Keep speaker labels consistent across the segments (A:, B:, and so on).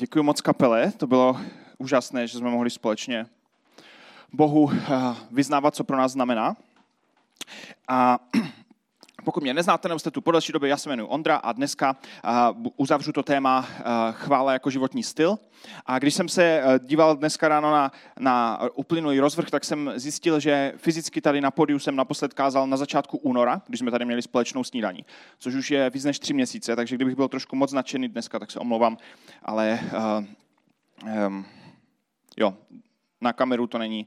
A: Děkuji moc kapele, to bylo úžasné, že jsme mohli společně Bohu eh, vyznávat, co pro nás znamená. A pokud mě neznáte nebo jste tu po delší době, já se jmenuji Ondra a dneska uh, uzavřu to téma uh, chvála jako životní styl. A když jsem se uh, díval dneska ráno na, na uplynulý rozvrh, tak jsem zjistil, že fyzicky tady na podiu jsem naposled kázal na začátku února, když jsme tady měli společnou snídaní, což už je víc než tři měsíce, takže kdybych byl trošku moc nadšený dneska, tak se omlouvám, ale um, jo, na kameru to není,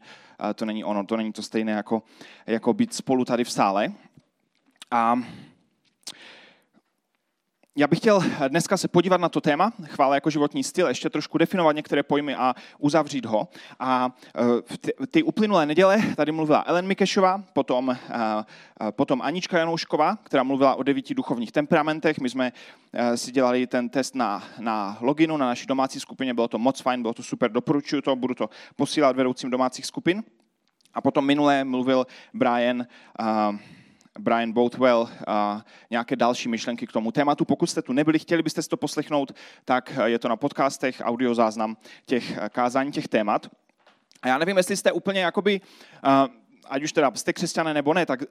A: to není ono, to není to stejné jako, jako být spolu tady v sále. A já bych chtěl dneska se podívat na to téma, chvála jako životní styl, ještě trošku definovat některé pojmy a uzavřít ho. A v ty uplynulé neděle tady mluvila Ellen Mikešová, potom, potom Anička Janoušková, která mluvila o devíti duchovních temperamentech. My jsme si dělali ten test na, na loginu, na naší domácí skupině, bylo to moc fajn, bylo to super, doporučuju to, budu to posílat vedoucím domácích skupin. A potom minulé mluvil Brian uh, Brian Boatwell a nějaké další myšlenky k tomu tématu. Pokud jste tu nebyli, chtěli byste si to poslechnout, tak je to na podcastech, audiozáznam těch kázání, těch témat. A já nevím, jestli jste úplně jakoby, ať už teda jste křesťané nebo ne, tak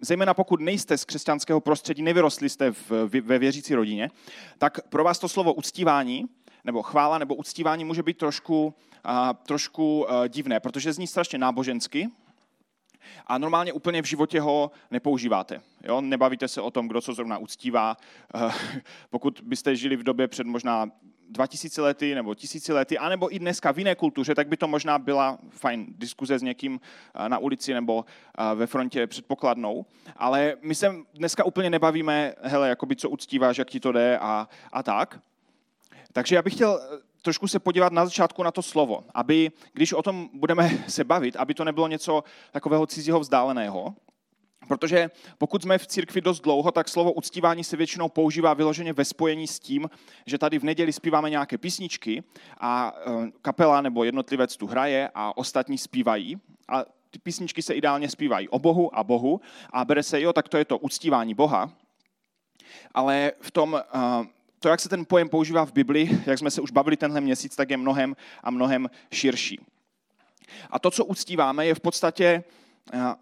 A: zejména pokud nejste z křesťanského prostředí, nevyrostli jste ve věřící rodině, tak pro vás to slovo uctívání nebo chvála nebo uctívání může být trošku, trošku divné, protože zní strašně nábožensky, a normálně úplně v životě ho nepoužíváte. Jo? Nebavíte se o tom, kdo co zrovna uctívá. Eh, pokud byste žili v době před možná 2000 lety nebo tisíci lety, anebo i dneska v jiné kultuře, tak by to možná byla fajn diskuze s někým eh, na ulici nebo eh, ve frontě předpokladnou. Ale my se dneska úplně nebavíme, hele, jakoby co uctíváš, jak ti to jde a, a tak. Takže já bych chtěl trošku se podívat na začátku na to slovo, aby, když o tom budeme se bavit, aby to nebylo něco takového cizího vzdáleného, Protože pokud jsme v církvi dost dlouho, tak slovo uctívání se většinou používá vyloženě ve spojení s tím, že tady v neděli zpíváme nějaké písničky a e, kapela nebo jednotlivec tu hraje a ostatní zpívají. A ty písničky se ideálně zpívají o Bohu a Bohu a bere se, jo, tak to je to uctívání Boha. Ale v tom e, to, jak se ten pojem používá v Bibli, jak jsme se už bavili tenhle měsíc, tak je mnohem a mnohem širší. A to, co uctíváme, je v podstatě eh,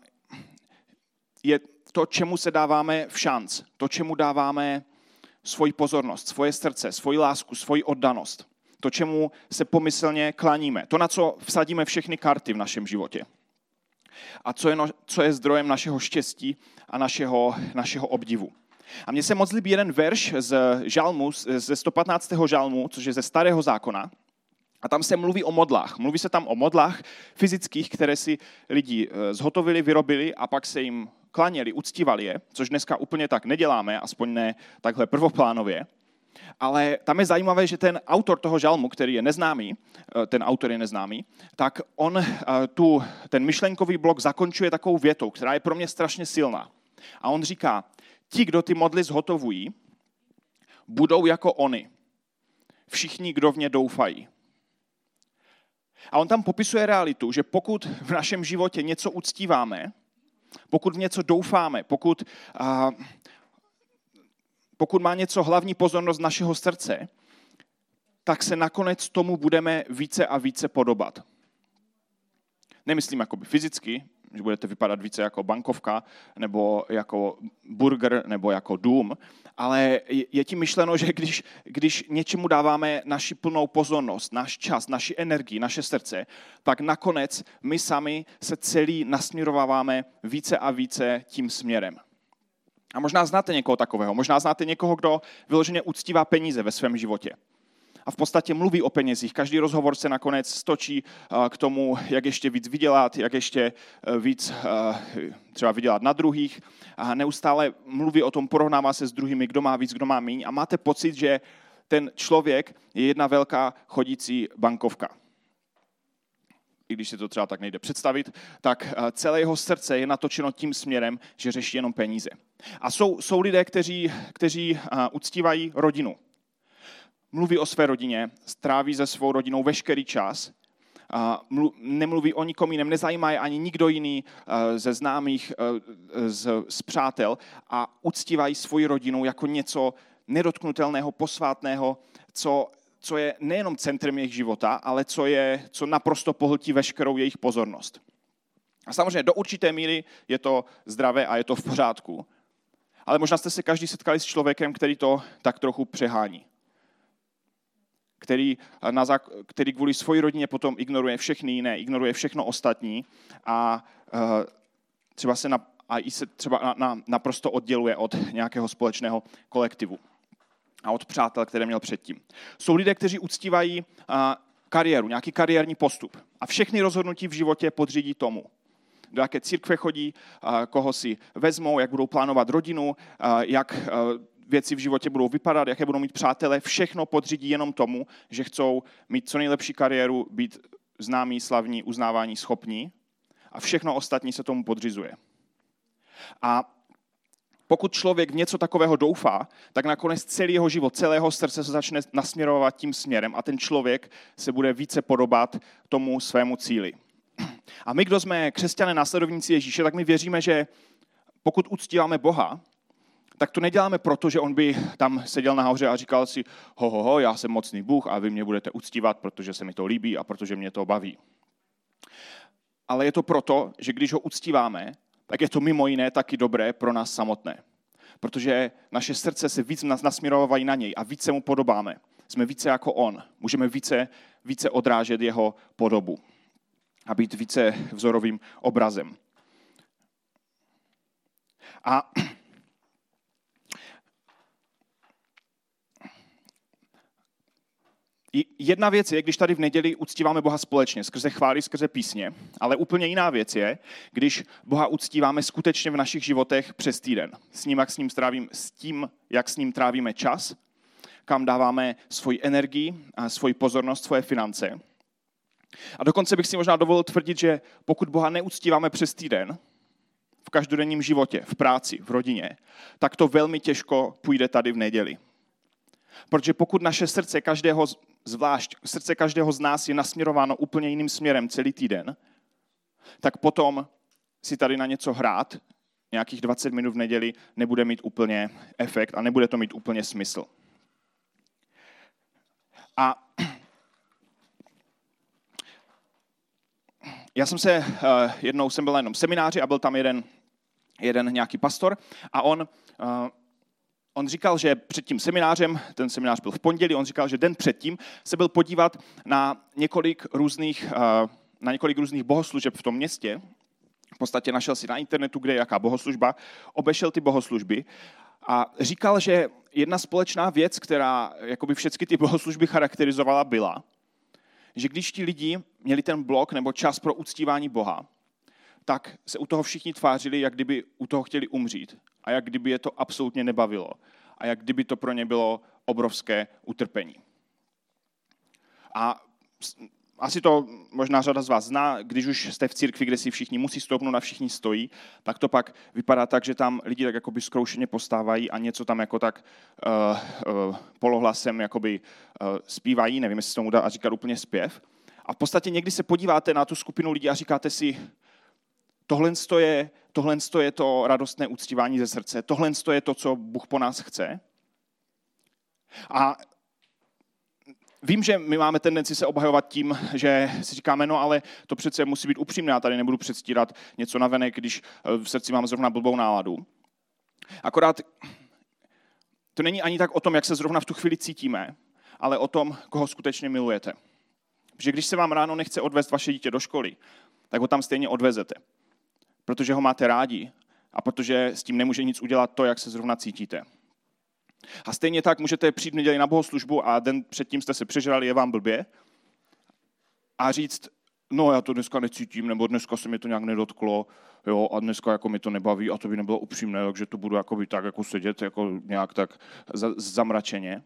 A: je to, čemu se dáváme v šanc, to, čemu dáváme svoji pozornost, svoje srdce, svoji lásku, svoji oddanost, to, čemu se pomyslně klaníme, to, na co vsadíme všechny karty v našem životě. A co je, no, co je zdrojem našeho štěstí a našeho, našeho obdivu. A mně se moc líbí jeden verš z žalmu, ze 115. žalmu, což je ze starého zákona. A tam se mluví o modlách. Mluví se tam o modlách fyzických, které si lidi eh, zhotovili, vyrobili a pak se jim klaněli, uctívali je, což dneska úplně tak neděláme, aspoň ne takhle prvoplánově. Ale tam je zajímavé, že ten autor toho žalmu, který je neznámý, eh, ten autor je neznámý, tak on eh, tu, ten myšlenkový blok zakončuje takovou větou, která je pro mě strašně silná. A on říká, ti, kdo ty modly zhotovují, budou jako oni. Všichni, kdo v ně doufají. A on tam popisuje realitu, že pokud v našem životě něco uctíváme, pokud v něco doufáme, pokud, a, pokud má něco hlavní pozornost našeho srdce, tak se nakonec tomu budeme více a více podobat. Nemyslím jakoby fyzicky, že budete vypadat více jako bankovka, nebo jako burger, nebo jako dům, ale je tím myšleno, že když, když něčemu dáváme naši plnou pozornost, náš čas, naši energii, naše srdce, tak nakonec my sami se celý nasměrováváme více a více tím směrem. A možná znáte někoho takového, možná znáte někoho, kdo vyloženě uctívá peníze ve svém životě a v podstatě mluví o penězích. Každý rozhovor se nakonec stočí eh, k tomu, jak ještě víc vydělat, jak ještě eh, víc eh, třeba vydělat na druhých. A neustále mluví o tom, porovnává se s druhými, kdo má víc, kdo má méně. A máte pocit, že ten člověk je jedna velká chodící bankovka. I když si to třeba tak nejde představit, tak celé jeho srdce je natočeno tím směrem, že řeší jenom peníze. A jsou, jsou lidé, kteří, kteří uctívají rodinu mluví o své rodině, stráví se svou rodinou veškerý čas, nemluví o nikom jiném, nezajímá je ani nikdo jiný eh, ze známých, eh, z, z přátel a uctívají svoji rodinu jako něco nedotknutelného, posvátného, co, co je nejenom centrem jejich života, ale co, je, co naprosto pohltí veškerou jejich pozornost. A samozřejmě do určité míry je to zdravé a je to v pořádku. Ale možná jste se každý setkali s člověkem, který to tak trochu přehání. Který, na zák- který kvůli své rodině potom ignoruje všechny jiné, ignoruje všechno ostatní a uh, třeba se na, a i se třeba na, na, naprosto odděluje od nějakého společného kolektivu a od přátel, které měl předtím. Jsou lidé, kteří uctívají uh, kariéru, nějaký kariérní postup a všechny rozhodnutí v životě podřídí tomu do jaké církve chodí, koho si vezmou, jak budou plánovat rodinu, jak věci v životě budou vypadat, jaké budou mít přátelé, všechno podřídí jenom tomu, že chcou mít co nejlepší kariéru, být známí, slavní, uznávání, schopní a všechno ostatní se tomu podřizuje. A pokud člověk v něco takového doufá, tak nakonec celý jeho život, celého srdce se začne nasměrovat tím směrem a ten člověk se bude více podobat tomu svému cíli. A my, kdo jsme křesťané, následovníci Ježíše, tak my věříme, že pokud uctíváme Boha, tak to neděláme proto, že on by tam seděl nahoře a říkal si, ho, ho, ho, já jsem mocný Bůh a vy mě budete uctívat, protože se mi to líbí a protože mě to baví. Ale je to proto, že když ho uctíváme, tak je to mimo jiné taky dobré pro nás samotné. Protože naše srdce se víc nasměrovají na něj a více mu podobáme. Jsme více jako on. Můžeme více, více odrážet jeho podobu a být více vzorovým obrazem. A Jedna věc je, když tady v neděli uctíváme Boha společně, skrze chvály, skrze písně, ale úplně jiná věc je, když Boha uctíváme skutečně v našich životech přes týden. S, ním, jak s, ním strávím, s tím, jak s ním trávíme čas, kam dáváme svoji energii, svoji pozornost, svoje finance. A dokonce bych si možná dovolil tvrdit, že pokud Boha neuctíváme přes týden, v každodenním životě, v práci, v rodině, tak to velmi těžko půjde tady v neděli. Protože pokud naše srdce každého, zvlášť srdce každého z nás je nasměrováno úplně jiným směrem celý týden, tak potom si tady na něco hrát, nějakých 20 minut v neděli, nebude mít úplně efekt a nebude to mít úplně smysl. A já jsem se, uh, jednou jsem byl na jednom semináři a byl tam jeden, jeden nějaký pastor a on, uh, on říkal, že před tím seminářem, ten seminář byl v pondělí, on říkal, že den předtím se byl podívat na několik různých, uh, na několik různých bohoslužeb v tom městě. V podstatě našel si na internetu, kde je jaká bohoslužba, obešel ty bohoslužby a říkal, že jedna společná věc, která jakoby všechny ty bohoslužby charakterizovala, byla, že když ti lidi měli ten blok nebo čas pro uctívání Boha, tak se u toho všichni tvářili, jak kdyby u toho chtěli umřít a jak kdyby je to absolutně nebavilo a jak kdyby to pro ně bylo obrovské utrpení. A asi to možná řada z vás zná, když už jste v církvi, kde si všichni musí stoupnout a všichni stojí, tak to pak vypadá tak, že tam lidi tak jakoby zkroušeně postávají a něco tam jako tak uh, uh, polohlasem jakoby uh, zpívají, nevím, jestli se tomu dá říkat úplně zpěv. A v podstatě někdy se podíváte na tu skupinu lidí a říkáte si, tohle je, tohle je to radostné uctívání ze srdce, tohle je to, co Bůh po nás chce. A Vím, že my máme tendenci se obhajovat tím, že si říkáme, no ale to přece musí být upřímné, já tady nebudu předstírat něco na venek, když eh, v srdci mám zrovna blbou náladu. Akorát to není ani tak o tom, jak se zrovna v tu chvíli cítíme, ale o tom, koho skutečně milujete. Protože když se vám ráno nechce odvést vaše dítě do školy, tak ho tam stejně odvezete. Protože ho máte rádi a protože s tím nemůže nic udělat to, jak se zrovna cítíte. A stejně tak můžete přijít neděli na bohoslužbu a den předtím jste se přežrali, je vám blbě a říct, no já to dneska necítím, nebo dneska se mi to nějak nedotklo, jo, a dneska jako mi to nebaví a to by nebylo upřímné, takže to budu jako by tak jako sedět jako nějak tak zamračeně.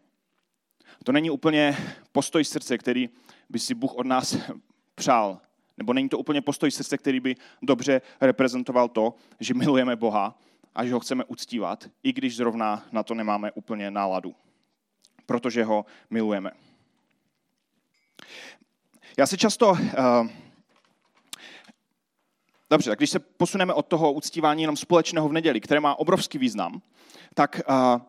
A: To není úplně postoj srdce, který by si Bůh od nás přál. Nebo není to úplně postoj srdce, který by dobře reprezentoval to, že milujeme Boha a že ho chceme uctívat, i když zrovna na to nemáme úplně náladu, protože ho milujeme. Já se často... Uh, dobře, tak když se posuneme od toho uctívání jenom společného v neděli, které má obrovský význam, tak, uh,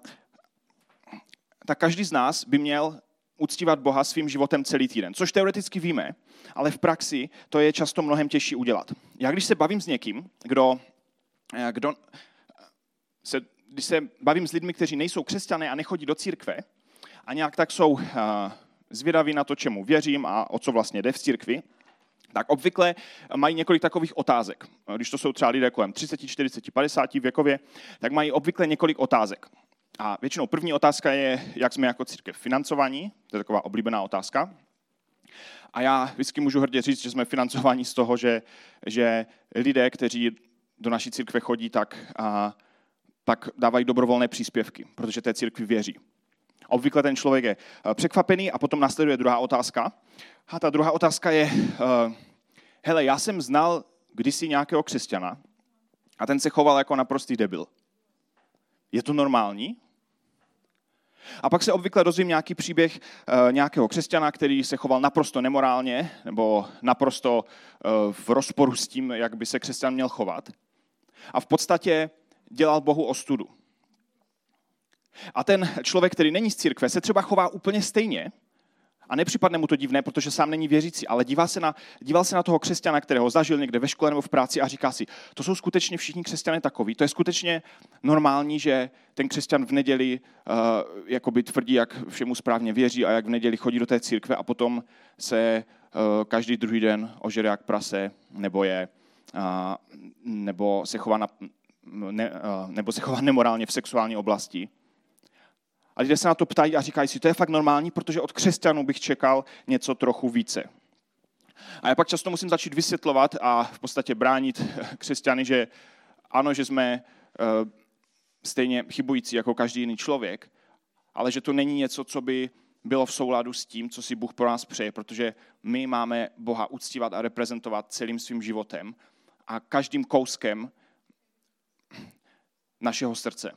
A: tak každý z nás by měl uctívat Boha svým životem celý týden, což teoreticky víme, ale v praxi to je často mnohem těžší udělat. Já když se bavím s někým, kdo, eh, kdo se, když se bavím s lidmi, kteří nejsou křesťané a nechodí do církve a nějak tak jsou uh, zvědaví na to, čemu věřím a o co vlastně jde v církvi, tak obvykle mají několik takových otázek. Když to jsou třeba lidé kolem 30, 40, 50 věkově, tak mají obvykle několik otázek. A většinou první otázka je, jak jsme jako církev financovaní, to je taková oblíbená otázka. A já vždycky můžu hrdě říct, že jsme financovaní z toho, že, že lidé, kteří do naší církve chodí, tak, a, tak dávají dobrovolné příspěvky, protože té církvi věří. Obvykle ten člověk je překvapený a potom následuje druhá otázka. A ta druhá otázka je, uh, hele, já jsem znal kdysi nějakého křesťana a ten se choval jako naprostý debil. Je to normální? A pak se obvykle dozvím nějaký příběh uh, nějakého křesťana, který se choval naprosto nemorálně nebo naprosto uh, v rozporu s tím, jak by se křesťan měl chovat. A v podstatě dělal Bohu ostudu. A ten člověk, který není z církve, se třeba chová úplně stejně, a nepřipadne mu to divné, protože sám není věřící, ale dívá se na, díval se na toho křesťana, kterého zažil někde ve škole nebo v práci a říká si, to jsou skutečně všichni křesťané takový. To je skutečně normální, že ten křesťan v neděli uh, jakoby tvrdí, jak všemu správně věří a jak v neděli chodí do té církve a potom se uh, každý druhý den ožere jak prase nebo je uh, nebo se chová na, ne, uh, nebo se chová nemorálně v sexuální oblasti. A lidé se na to ptají a říkají si, to je fakt normální, protože od křesťanů bych čekal něco trochu více. A já pak často musím začít vysvětlovat a v podstatě bránit křesťany, že ano, že jsme uh, stejně chybující jako každý jiný člověk, ale že to není něco, co by bylo v souladu s tím, co si Bůh pro nás přeje, protože my máme Boha uctívat a reprezentovat celým svým životem a každým kouskem našeho srdce.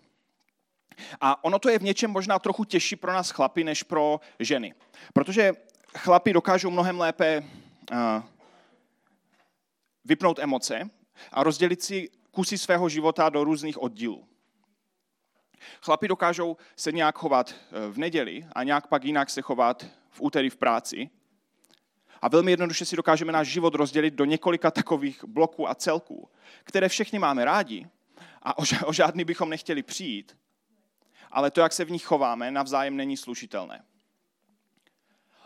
A: A ono to je v něčem možná trochu těžší pro nás chlapy, než pro ženy. Protože chlapy dokážou mnohem lépe vypnout emoce a rozdělit si kusy svého života do různých oddílů. Chlapi dokážou se nějak chovat e, v neděli a nějak pak jinak se chovat v úterý v práci. A velmi jednoduše si dokážeme náš život rozdělit do několika takových bloků a celků, které všechny máme rádi a o žádný bychom nechtěli přijít, ale to, jak se v nich chováme, navzájem není slušitelné.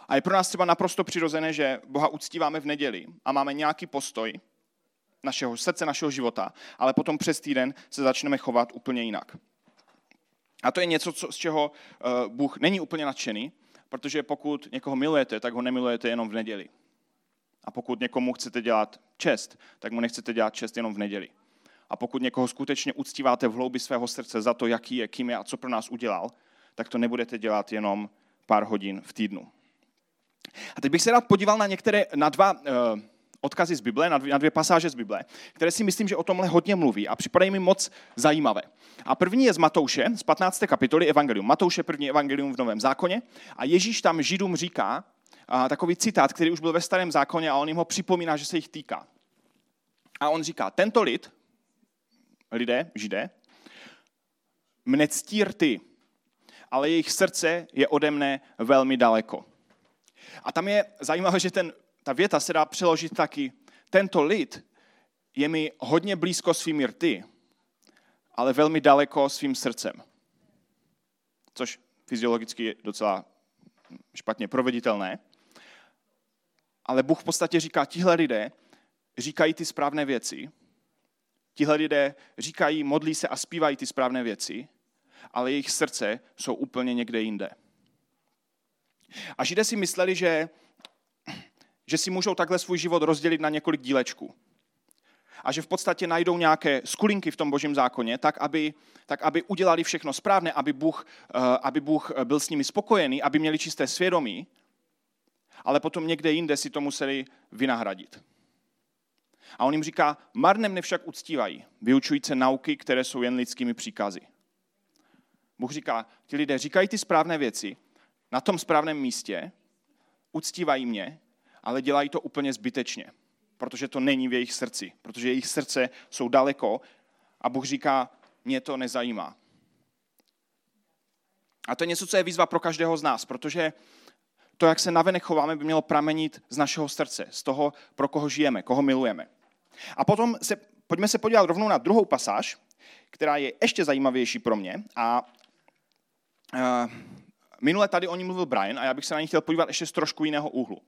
A: A je pro nás třeba naprosto přirozené, že Boha uctíváme v neděli a máme nějaký postoj našeho srdce, našeho života, ale potom přes týden se začneme chovat úplně jinak. A to je něco, co, z čeho uh, Bůh není úplně nadšený, protože pokud někoho milujete, tak ho nemilujete jenom v neděli. A pokud někomu chcete dělat čest, tak mu nechcete dělat čest jenom v neděli. A pokud někoho skutečně uctíváte v hloubi svého srdce za to, jaký je, kým je a co pro nás udělal, tak to nebudete dělat jenom pár hodin v týdnu. A teď bych se rád podíval na některé, na dva uh, odkazy z Bible, na dvě, na dvě pasáže z Bible, které si myslím, že o tomhle hodně mluví a připadají mi moc zajímavé. A první je z Matouše, z 15. kapitoly Evangelium. Matouše první Evangelium v Novém zákoně a Ježíš tam Židům říká uh, takový citát, který už byl ve starém zákoně a on jim ho připomíná, že se jich týká. A on říká, tento lid, lidé, židé, mne ctí rty, ale jejich srdce je ode mne velmi daleko. A tam je zajímavé, že ten, ta věta se dá přeložit taky, tento lid je mi hodně blízko svými rty, ale velmi daleko svým srdcem. Což fyziologicky je docela špatně proveditelné. Ale Bůh v podstatě říká, tihle lidé říkají ty správné věci, Tihle lidé říkají, modlí se a zpívají ty správné věci, ale jejich srdce jsou úplně někde jinde. A židé si mysleli, že, že si můžou takhle svůj život rozdělit na několik dílečků. A že v podstatě najdou nějaké skulinky v tom božím zákoně, tak aby, tak aby udělali všechno správně, aby Bůh, eh, aby Bůh byl s nimi spokojený, aby měli čisté svědomí, ale potom někde jinde si to museli vynahradit. A on jim říká, marně mne však uctívají, vyučující nauky, které jsou jen lidskými příkazy. Bůh říká, ti lidé říkají ty správné věci na tom správném místě, uctívají mě, ale dělají to úplně zbytečně, protože to není v jejich srdci, protože jejich srdce jsou daleko a Bůh říká, mě to nezajímá. A to je něco, co je výzva pro každého z nás, protože to, jak se navenek chováme, by mělo pramenit z našeho srdce, z toho, pro koho žijeme, koho milujeme. A potom se, pojďme se podívat rovnou na druhou pasáž, která je ještě zajímavější pro mě. A uh, minule tady o ní mluvil Brian a já bych se na ní chtěl podívat ještě z trošku jiného úhlu.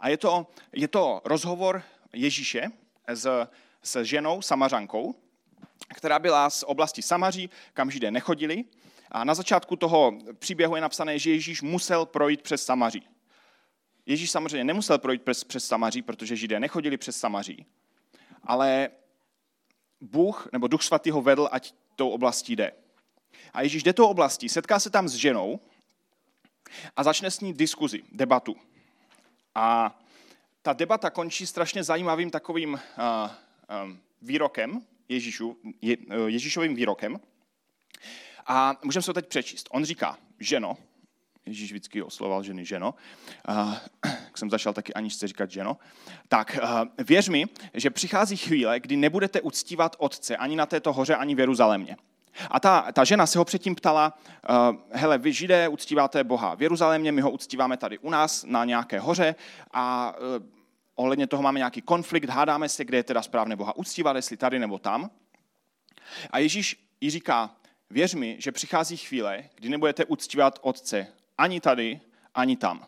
A: A je to, je to rozhovor Ježíše s, s ženou, samařankou, která byla z oblasti Samaří, kam židé nechodili. A na začátku toho příběhu je napsané, že Ježíš musel projít přes Samaří. Ježíš samozřejmě nemusel projít přes, přes Samaří, protože židé nechodili přes Samaří. Ale Bůh nebo Duch Svatý ho vedl, ať tou oblastí jde. A Ježíš jde tou oblastí, setká se tam s ženou a začne s ní diskuzi, debatu. A ta debata končí strašně zajímavým takovým uh, výrokem, Ježíšu, je, uh, Ježíšovým výrokem. A můžeme se to teď přečíst. On říká, ženo, Ježíš vždycky osloval ženy ženo, jak jsem začal taky Aničce říkat ženo, tak věř mi, že přichází chvíle, kdy nebudete uctívat Otce ani na této hoře, ani v Jeruzalémě. A ta, ta žena se ho předtím ptala, uh, hele, vy židé uctíváte Boha v Jeruzalémě, my ho uctíváme tady u nás na nějaké hoře a uh, ohledně toho máme nějaký konflikt, hádáme se, kde je teda správné Boha uctívat, jestli tady nebo tam. A Ježíš jí říká, věř mi, že přichází chvíle, kdy nebudete uctívat Otce ani tady, ani tam.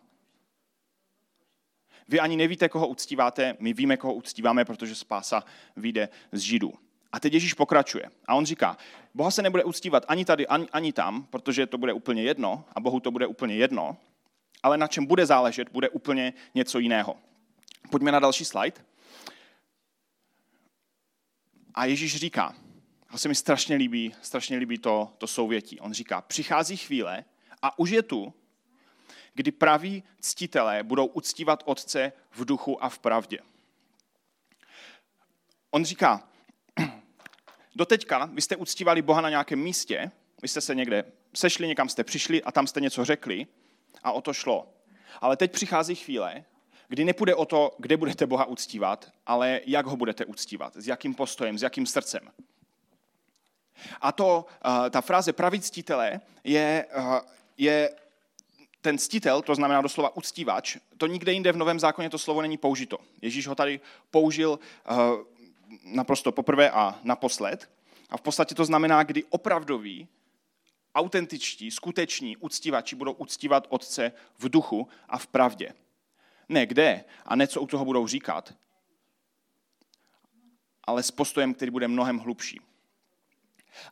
A: Vy ani nevíte, koho uctíváte, my víme, koho uctíváme, protože spása vyjde z Židů. A teď Ježíš pokračuje. A on říká, Boha se nebude uctívat ani tady, ani, ani tam, protože to bude úplně jedno a Bohu to bude úplně jedno, ale na čem bude záležet, bude úplně něco jiného. Pojďme na další slide. A Ježíš říká, to se mi strašně líbí, strašně líbí to, to souvětí. On říká, přichází chvíle a už je tu, kdy praví ctitelé budou uctívat Otce v duchu a v pravdě. On říká, doteďka vy jste uctívali Boha na nějakém místě, vy jste se někde sešli, někam jste přišli a tam jste něco řekli a o to šlo. Ale teď přichází chvíle, kdy nepůjde o to, kde budete Boha uctívat, ale jak ho budete uctívat, s jakým postojem, s jakým srdcem. A to, eh, ta fráze ctitelé je, eh, je ten ctitel, to znamená doslova uctívač, to nikde jinde v Novém zákoně to slovo není použito. Ježíš ho tady použil eh, naprosto poprvé a naposled. A v podstatě to znamená, kdy opravdoví, autentičtí, skuteční uctívači budou uctívat Otce v duchu a v pravdě. Ne kde a ne co u toho budou říkat, ale s postojem, který bude mnohem hlubší.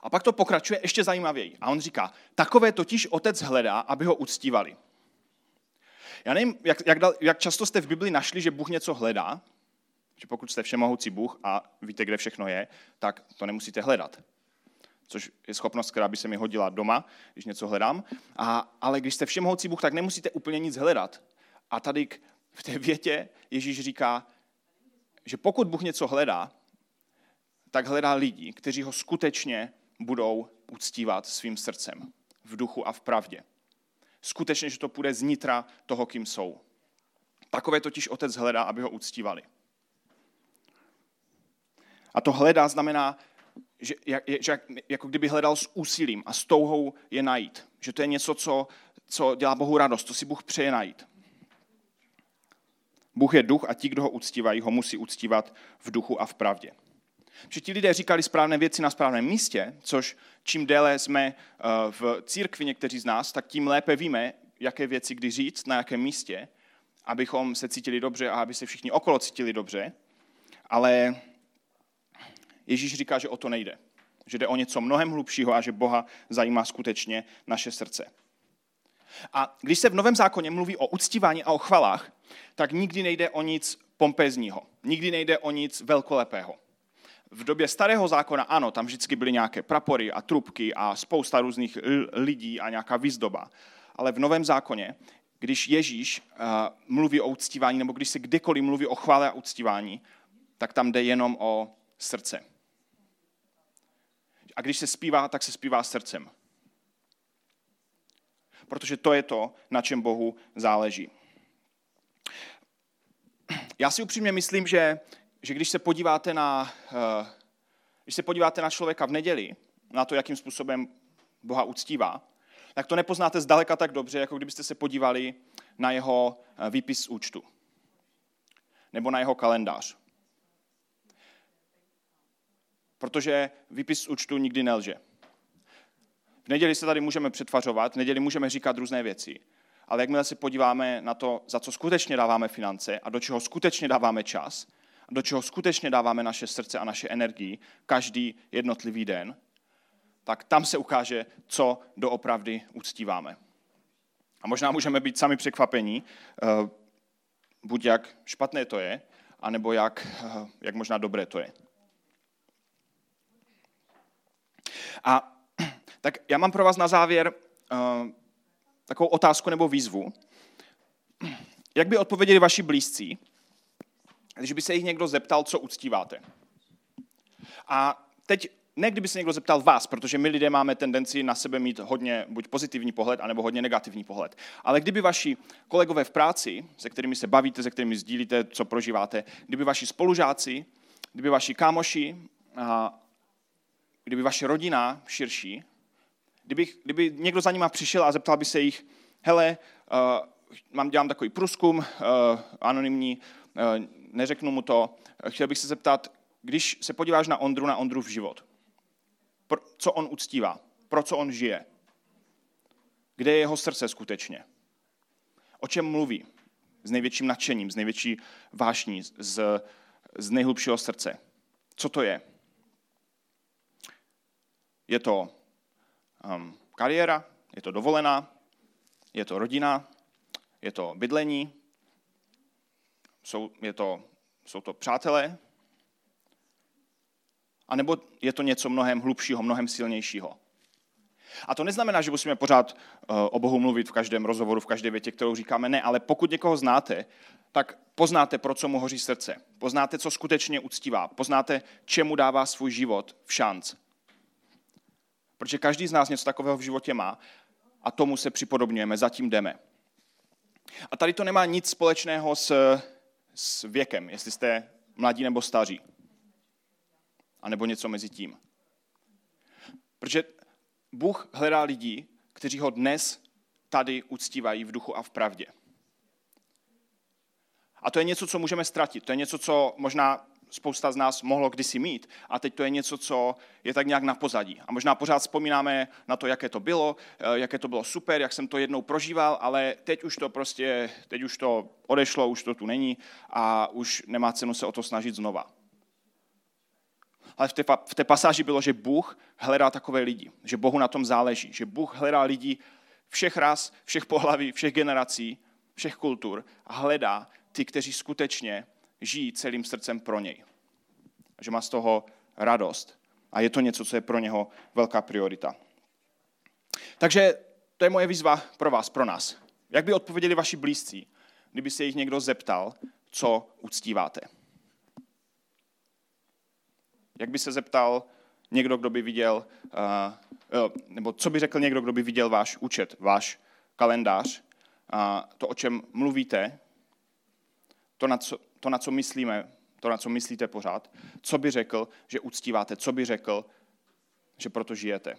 A: A pak to pokračuje ještě zajímavěji. A on říká, takové totiž otec hledá, aby ho uctívali. Já nevím, jak, jak, jak často jste v Bibli našli, že Bůh něco hledá, že pokud jste všemohoucí Bůh a víte, kde všechno je, tak to nemusíte hledat. Což je schopnost, která by se mi hodila doma, když něco hledám. A, ale když jste všemohoucí Bůh, tak nemusíte úplně nic hledat. A tady v té větě Ježíš říká, že pokud Bůh něco hledá, tak hledá lidi, kteří ho skutečně budou uctívat svým srdcem, v duchu a v pravdě. Skutečně, že to půjde z nitra toho, kým jsou. Takové totiž otec hledá, aby ho uctívali. A to hledá znamená, že, že jako kdyby hledal s úsilím a s touhou je najít. Že to je něco, co, co dělá Bohu radost, to si Bůh přeje najít. Bůh je duch a ti, kdo ho uctívají, ho musí uctívat v duchu a v pravdě. Že ti lidé říkali správné věci na správném místě, což čím déle jsme eh, v církvi někteří z nás, tak tím lépe víme, jaké věci kdy říct, na jakém místě, abychom se cítili dobře a aby se všichni okolo cítili dobře. Ale Ježíš říká, že o to nejde. Že jde o něco mnohem hlubšího a že Boha zajímá skutečně naše srdce. A když se v Novém zákoně mluví o uctívání a o chvalách, tak nikdy nejde o nic pompezního. Nikdy nejde o nic velkolepého v době starého zákona, ano, tam vždycky byly nějaké prapory a trubky a spousta různých lidí a nějaká výzdoba. Ale v novém zákoně, když Ježíš uh, mluví o uctívání, nebo když se kdekoliv mluví o chvále a uctívání, tak tam jde jenom o srdce. A když se zpívá, tak se zpívá srdcem. Protože to je to, na čem Bohu záleží. Já si upřímně myslím, že že když se podíváte na, eh, když se podíváte na člověka v neděli, na to, jakým způsobem Boha uctívá, tak to nepoznáte zdaleka tak dobře, jako kdybyste se podívali na jeho eh, výpis z účtu. Nebo na jeho kalendář. Protože výpis z účtu nikdy nelže. V neděli se tady můžeme přetvařovat, v neděli můžeme říkat různé věci, ale jakmile se podíváme na to, za co skutečně dáváme finance a do čeho skutečně dáváme čas, do čeho skutečně dáváme naše srdce a naše energii každý jednotlivý den, tak tam se ukáže, co doopravdy uctíváme. A možná můžeme být sami překvapení, eh, buď jak špatné to je, anebo jak, eh, jak možná dobré to je. A tak já mám pro vás na závěr uh, takovou otázku nebo výzvu. Jak by odpověděli vaši blízcí, když by se jich někdo zeptal, co uctíváte? A teď ne kdyby se někdo zeptal vás, protože my lidé máme tendenci na sebe mít hodně buď pozitivní pohled, anebo hodně negativní pohled. Ale kdyby vaši kolegové v práci, se kterými se bavíte, se kterými sdílíte, co prožíváte, kdyby vaši spolužáci, kdyby vaši kámoši, a kdyby vaše rodina širší, kdyby, kdyby někdo za nima přišel a zeptal by se jich, hele, uh, mám, dělám takový průzkum, uh, anonymní, uh, neřeknu mu to, chtěl bych se zeptat, když se podíváš na Ondru, na Ondru v život, pro, co on uctívá, pro co on žije, kde je jeho srdce skutečně, o čem mluví, s největším nadšením, s největší vášní, z, z nejhlubšího srdce. Co to je? Je to um, kariéra, je to dovolená, je to rodina, je to bydlení, jsou, je to, jsou to přátelé, a nebo je to něco mnohem hlubšího, mnohem silnějšího. A to neznamená, že musíme pořád uh, o Bohu mluvit v každém rozhovoru, v každé větě, kterou říkáme ne, ale pokud někoho znáte, tak poznáte, pro co mu hoří srdce. Poznáte, co skutečně uctívá. Poznáte, čemu dává svůj život v šanc. Protože každý z nás něco takového v životě má a tomu se připodobňujeme, zatím jdeme. A tady to nemá nic společného s, s věkem, jestli jste mladí nebo staří. A nebo něco mezi tím. Protože Bůh hledá lidi, kteří ho dnes tady uctívají v duchu a v pravdě. A to je něco, co můžeme ztratit. To je něco, co možná spousta z nás mohlo kdysi mít. A teď to je něco, co je tak nějak na pozadí. A možná pořád vzpomínáme na to, jaké to bylo, eh, jaké to bylo super, jak jsem to jednou prožíval, ale teď už to prostě, teď už to odešlo, už to tu není a už nemá cenu se o to snažit znova. Ale v té, v té pasáži bylo, že Bůh hledá takové lidi, že Bohu na tom záleží, že Bůh hledá lidi všech ras, všech pohlaví, všech generací, všech kultur a hledá ty, kteří skutečně žijí celým srdcem pro něj. Že má z toho radost. A je to něco, co je pro něho velká priorita. Takže to je moje výzva pro vás, pro nás. Jak by odpověděli vaši blízcí, kdyby se jich někdo zeptal, co uctíváte? Jak by se zeptal někdo, kdo by viděl, uh, nebo co by řekl někdo, kdo by viděl váš účet, váš kalendář, to, o čem mluvíte, to, na co, to, na co myslíme, to, na co myslíte pořád, co by řekl, že uctíváte, co by řekl, že proto žijete.